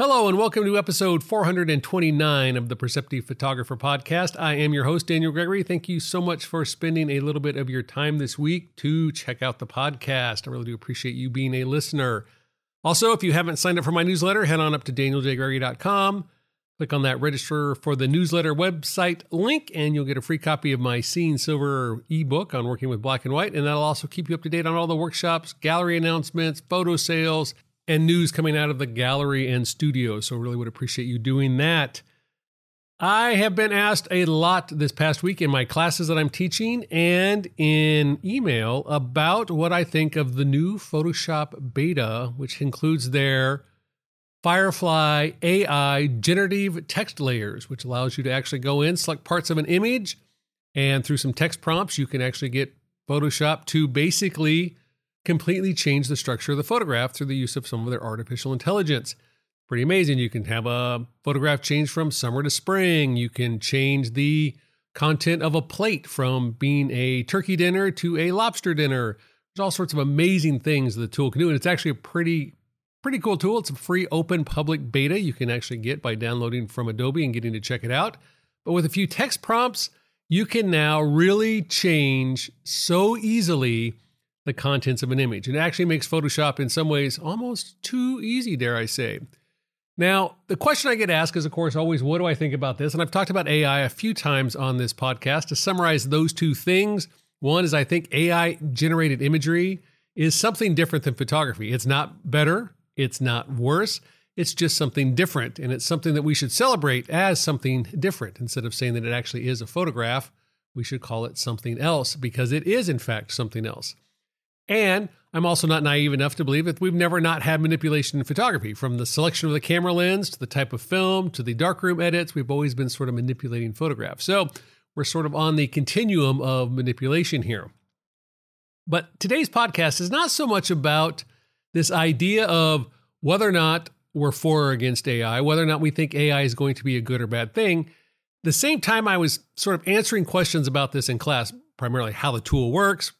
Hello, and welcome to episode 429 of the Perceptive Photographer Podcast. I am your host, Daniel Gregory. Thank you so much for spending a little bit of your time this week to check out the podcast. I really do appreciate you being a listener. Also, if you haven't signed up for my newsletter, head on up to danieljgregory.com. Click on that register for the newsletter website link, and you'll get a free copy of my Seeing Silver ebook on working with black and white. And that'll also keep you up to date on all the workshops, gallery announcements, photo sales, and news coming out of the gallery and studio. So, really would appreciate you doing that. I have been asked a lot this past week in my classes that I'm teaching and in email about what I think of the new Photoshop beta, which includes their Firefly AI generative text layers, which allows you to actually go in, select parts of an image, and through some text prompts, you can actually get Photoshop to basically completely change the structure of the photograph through the use of some of their artificial intelligence. Pretty amazing. You can have a photograph change from summer to spring. You can change the content of a plate from being a turkey dinner to a lobster dinner. There's all sorts of amazing things the tool can do. And it's actually a pretty, pretty cool tool. It's a free open public beta you can actually get by downloading from Adobe and getting to check it out. But with a few text prompts, you can now really change so easily the contents of an image. It actually makes Photoshop in some ways almost too easy, dare I say. Now, the question I get asked is, of course, always, what do I think about this? And I've talked about AI a few times on this podcast. To summarize those two things, one is I think AI generated imagery is something different than photography. It's not better, it's not worse, it's just something different. And it's something that we should celebrate as something different. Instead of saying that it actually is a photograph, we should call it something else because it is, in fact, something else. And I'm also not naive enough to believe that we've never not had manipulation in photography. From the selection of the camera lens to the type of film to the darkroom edits, we've always been sort of manipulating photographs. So we're sort of on the continuum of manipulation here. But today's podcast is not so much about this idea of whether or not we're for or against AI, whether or not we think AI is going to be a good or bad thing. The same time, I was sort of answering questions about this in class, primarily how the tool works,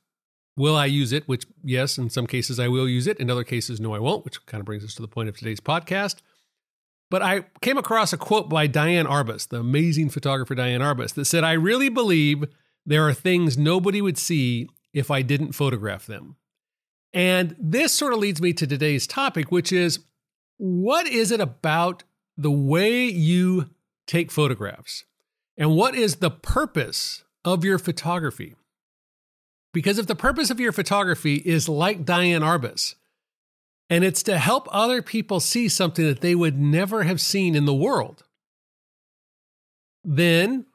Will I use it? Which, yes, in some cases I will use it. In other cases, no, I won't, which kind of brings us to the point of today's podcast. But I came across a quote by Diane Arbus, the amazing photographer Diane Arbus, that said, I really believe there are things nobody would see if I didn't photograph them. And this sort of leads me to today's topic, which is what is it about the way you take photographs? And what is the purpose of your photography? Because if the purpose of your photography is like Diane Arbus, and it's to help other people see something that they would never have seen in the world, then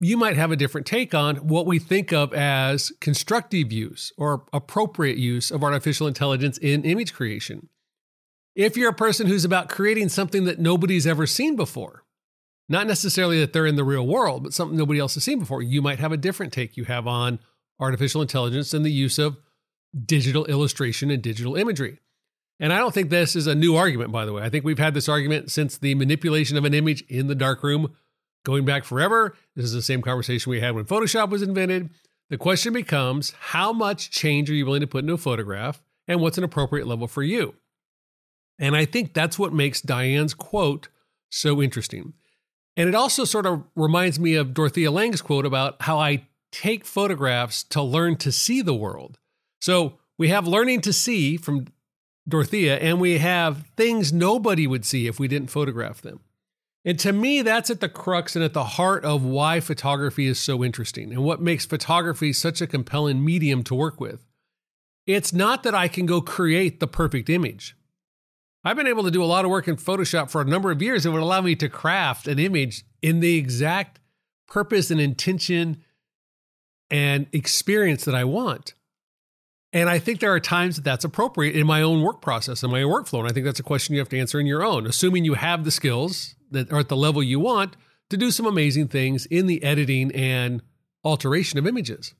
you might have a different take on what we think of as constructive use or appropriate use of artificial intelligence in image creation. If you're a person who's about creating something that nobody's ever seen before, not necessarily that they're in the real world, but something nobody else has seen before, you might have a different take you have on artificial intelligence and the use of digital illustration and digital imagery. And I don't think this is a new argument, by the way. I think we've had this argument since the manipulation of an image in the darkroom going back forever. This is the same conversation we had when Photoshop was invented. The question becomes how much change are you willing to put into a photograph and what's an appropriate level for you? And I think that's what makes Diane's quote so interesting. And it also sort of reminds me of Dorothea Lange's quote about how I take photographs to learn to see the world. So we have learning to see from Dorothea, and we have things nobody would see if we didn't photograph them. And to me, that's at the crux and at the heart of why photography is so interesting and what makes photography such a compelling medium to work with. It's not that I can go create the perfect image. I've been able to do a lot of work in Photoshop for a number of years. It would allow me to craft an image in the exact purpose and intention and experience that I want. And I think there are times that that's appropriate in my own work process and my workflow. And I think that's a question you have to answer in your own, assuming you have the skills that are at the level you want to do some amazing things in the editing and alteration of images.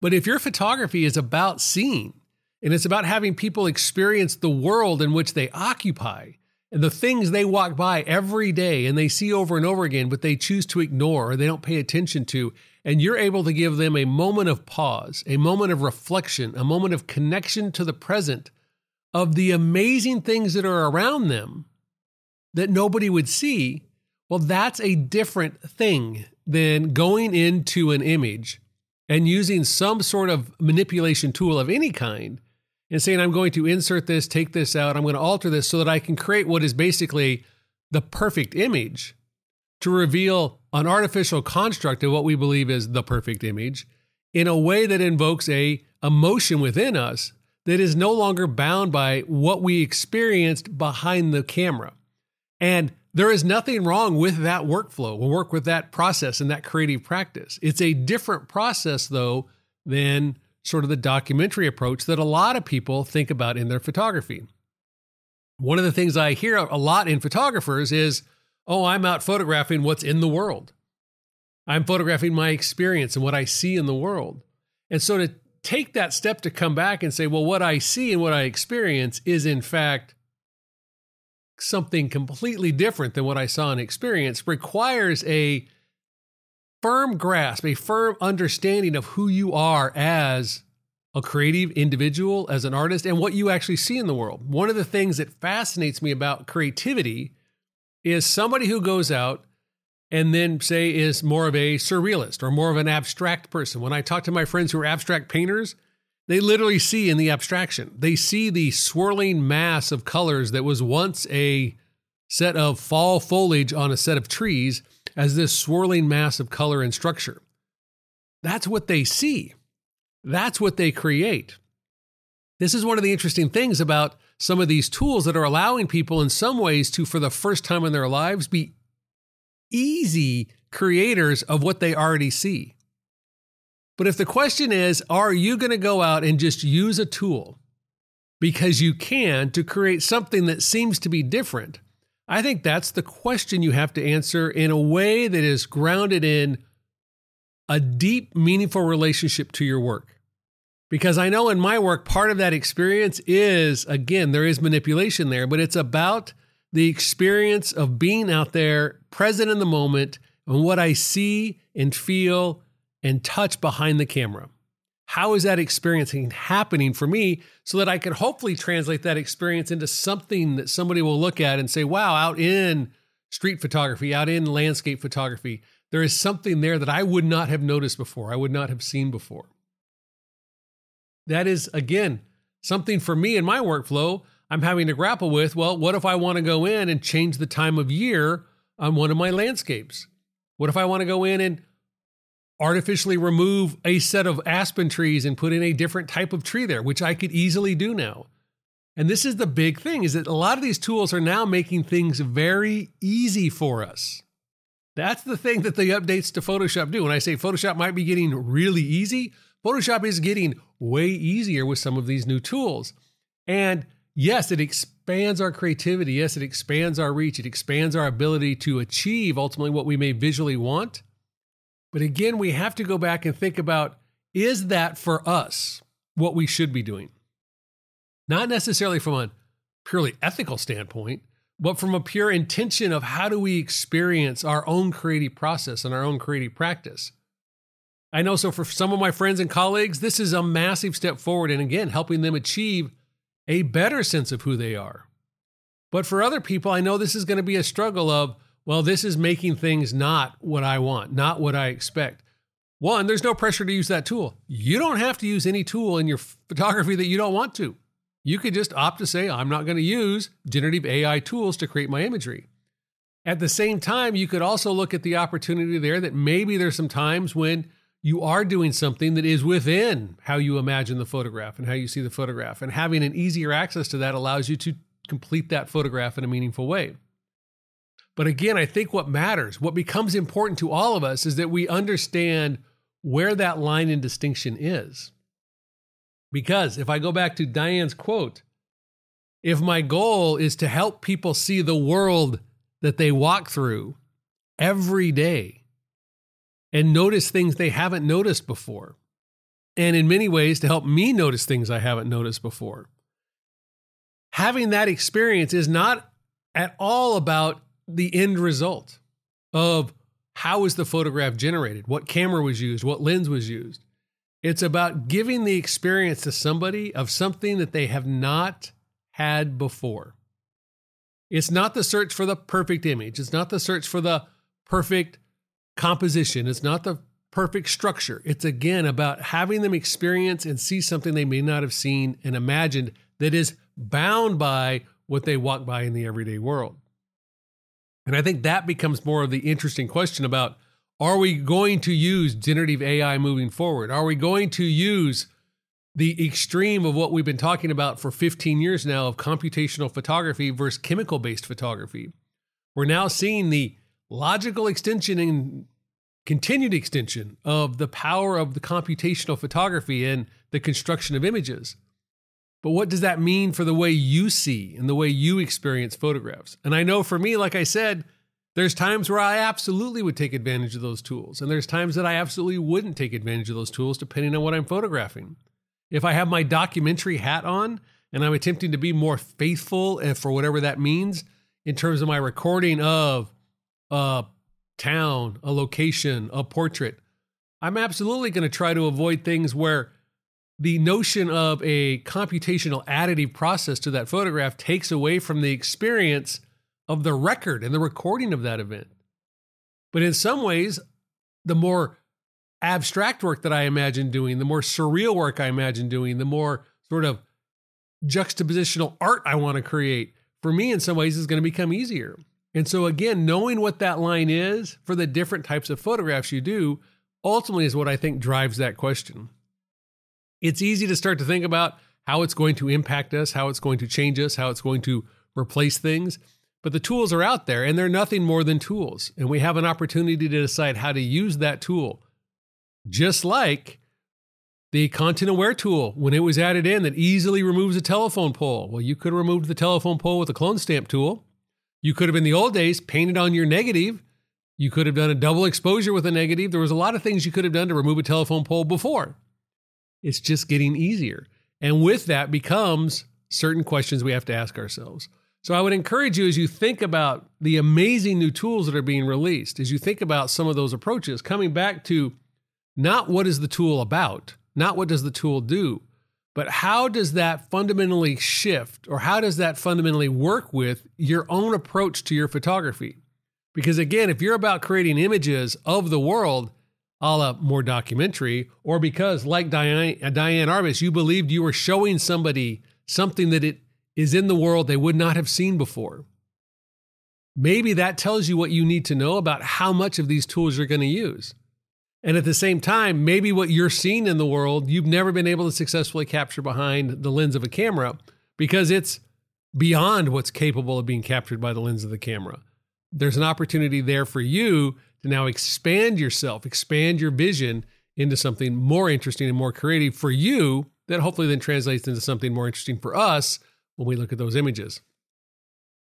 But if your photography is about seeing and it's about having people experience the world in which they occupy, and the things they walk by every day and they see over and over again, but they choose to ignore or they don't pay attention to. And you're able to give them a moment of pause, a moment of reflection, a moment of connection to the present of the amazing things that are around them that nobody would see, well, that's a different thing than going into an image and using some sort of manipulation tool of any kind and saying, I'm going to insert this, take this out, I'm going to alter this so that I can create what is basically the perfect image to reveal an artificial construct of what we believe is the perfect image in a way that invokes a emotion within us that is no longer bound by what we experienced behind the camera. And there is nothing wrong with that workflow. We'll work with that process and that creative practice. It's a different process, though, than sort of the documentary approach that a lot of people think about in their photography. One of the things I hear a lot in photographers is, oh, I'm out photographing what's in the world. I'm photographing my experience and what I see in the world. And so to take that step to come back and say, well, what I see and what I experience is in fact something completely different than what I saw and experienced requires a firm grasp, a firm understanding of who you are as a creative individual, as an artist, and what you actually see in the world. One of the things that fascinates me about creativity is somebody who goes out and then say is more of a surrealist or more of an abstract person. When I talk to my friends who are abstract painters, they literally see in the abstraction. They see the swirling mass of colors that was once a set of fall foliage on a set of trees as this swirling mass of color and structure. That's what they see. That's what they create. This is one of the interesting things about some of these tools that are allowing people, in some ways, to, for the first time in their lives, be easy creators of what they already see. But if the question is, are you going to go out and just use a tool because you can to create something that seems to be different? I think that's the question you have to answer in a way that is grounded in a deep, meaningful relationship to your work. Because I know in my work, part of that experience is, again, there is manipulation there, but it's about the experience of being out there, present in the moment, and what I see and feel and touch behind the camera. How is that experiencing happening for me so that I can hopefully translate that experience into something that somebody will look at and say, wow, out in street photography, out in landscape photography, there is something there that I would not have noticed before, I would not have seen before. That is, again, something for me in my workflow I'm having to grapple with. Well, what if I want to go in and change the time of year on one of my landscapes? What if I want to go in and artificially remove a set of aspen trees and put in a different type of tree there, which I could easily do now. And this is the big thing is that a lot of these tools are now making things very easy for us. That's the thing that the updates to Photoshop do. When I say Photoshop might be getting really easy, Photoshop is getting way easier with some of these new tools. And yes, it expands our creativity. Yes, it expands our reach. It expands our ability to achieve ultimately what we may visually want. But again, we have to go back and think about is that for us what we should be doing? Not necessarily from a purely ethical standpoint, but from a pure intention of how do we experience our own creative process and our own creative practice. I know so for some of my friends and colleagues, this is a massive step forward and again, helping them achieve a better sense of who they are. But for other people, I know this is going to be a struggle of well, this is making things not what I want, not what I expect. One, there's no pressure to use that tool. You don't have to use any tool in your photography that you don't want to. You could just opt to say, I'm not going to use generative AI tools to create my imagery. At the same time, you could also look at the opportunity there that maybe there's some times when you are doing something that is within how you imagine the photograph and how you see the photograph. And having an easier access to that allows you to complete that photograph in a meaningful way. But again, I think what matters, what becomes important to all of us is that we understand where that line in distinction is. Because if I go back to Diane's quote, if my goal is to help people see the world that they walk through every day and notice things they haven't noticed before, and in many ways to help me notice things I haven't noticed before, having that experience is not at all about the end result of how was the photograph generated, what camera was used, what lens was used. It's about giving the experience to somebody of something that they have not had before. It's not the search for the perfect image. It's not the search for the perfect composition. It's not the perfect structure. It's again about having them experience and see something they may not have seen and imagined that is bound by what they walk by in the everyday world. And I think that becomes more of the interesting question about are we going to use generative AI moving forward? Are we going to use the extreme of what we've been talking about for 15 years now of computational photography versus chemical based photography? We're now seeing the logical extension and continued extension of the power of the computational photography and the construction of images. But what does that mean for the way you see and the way you experience photographs? And I know for me, like I said, there's times where I absolutely would take advantage of those tools. And there's times that I absolutely wouldn't take advantage of those tools depending on what I'm photographing. If I have my documentary hat on and I'm attempting to be more faithful eh, for whatever that means in terms of my recording of a town, a location, a portrait, I'm absolutely going to try to avoid things where the notion of a computational additive process to that photograph takes away from the experience of the record and the recording of that event. But in some ways, the more abstract work that I imagine doing, the more surreal work I imagine doing, the more sort of juxtapositional art I want to create, for me, in some ways, is going to become easier. And so, again, knowing what that line is for the different types of photographs you do ultimately is what I think drives that question it's easy to start to think about how it's going to impact us, how it's going to change us, how it's going to replace things. But the tools are out there and they're nothing more than tools. And we have an opportunity to decide how to use that tool. Just like the content aware tool, when it was added in, that easily removes a telephone pole. Well, you could have removed the telephone pole with a clone stamp tool. You could have, in the old days, painted on your negative. You could have done a double exposure with a negative. There was a lot of things you could have done to remove a telephone pole before. It's just getting easier. And with that becomes certain questions we have to ask ourselves. So I would encourage you as you think about the amazing new tools that are being released, as you think about some of those approaches, coming back to not what is the tool about, not what does the tool do, but how does that fundamentally shift or how does that fundamentally work with your own approach to your photography? Because again, if you're about creating images of the world, a la more documentary, or because, like Diane, Diane Arbus, you believed you were showing somebody something that it is in the world they would not have seen before. Maybe that tells you what you need to know about how much of these tools you're going to use. And at the same time, maybe what you're seeing in the world, you've never been able to successfully capture behind the lens of a camera because it's beyond what's capable of being captured by the lens of the camera. There's an opportunity there for you to now expand yourself, expand your vision into something more interesting and more creative for you that hopefully then translates into something more interesting for us when we look at those images.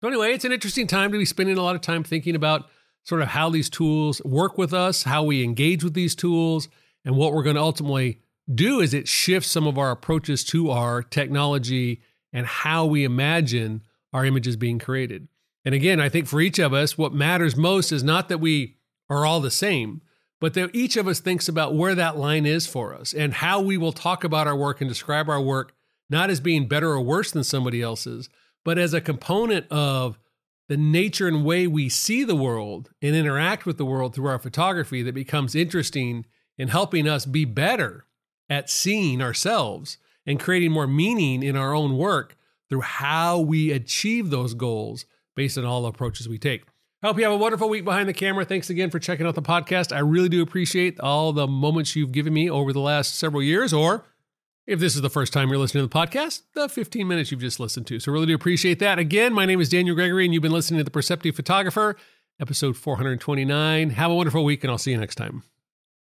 So, anyway, it's an interesting time to be spending a lot of time thinking about sort of how these tools work with us, how we engage with these tools, and what we're going to ultimately do is it shifts some of our approaches to our technology and how we imagine our images being created. And again, I think for each of us, what matters most is not that we are all the same, but that each of us thinks about where that line is for us and how we will talk about our work and describe our work not as being better or worse than somebody else's, but as a component of the nature and way we see the world and interact with the world through our photography that becomes interesting in helping us be better at seeing ourselves and creating more meaning in our own work through how we achieve those goals based on all the approaches we take. I hope you have a wonderful week behind the camera. Thanks again for checking out the podcast. I really do appreciate all the moments you've given me over the last several years, or if this is the first time you're listening to the podcast, the 15 minutes you've just listened to. So, really do appreciate that. Again, my name is Daniel Gregory, and you've been listening to The Perceptive Photographer, episode 429. Have a wonderful week, and I'll see you next time.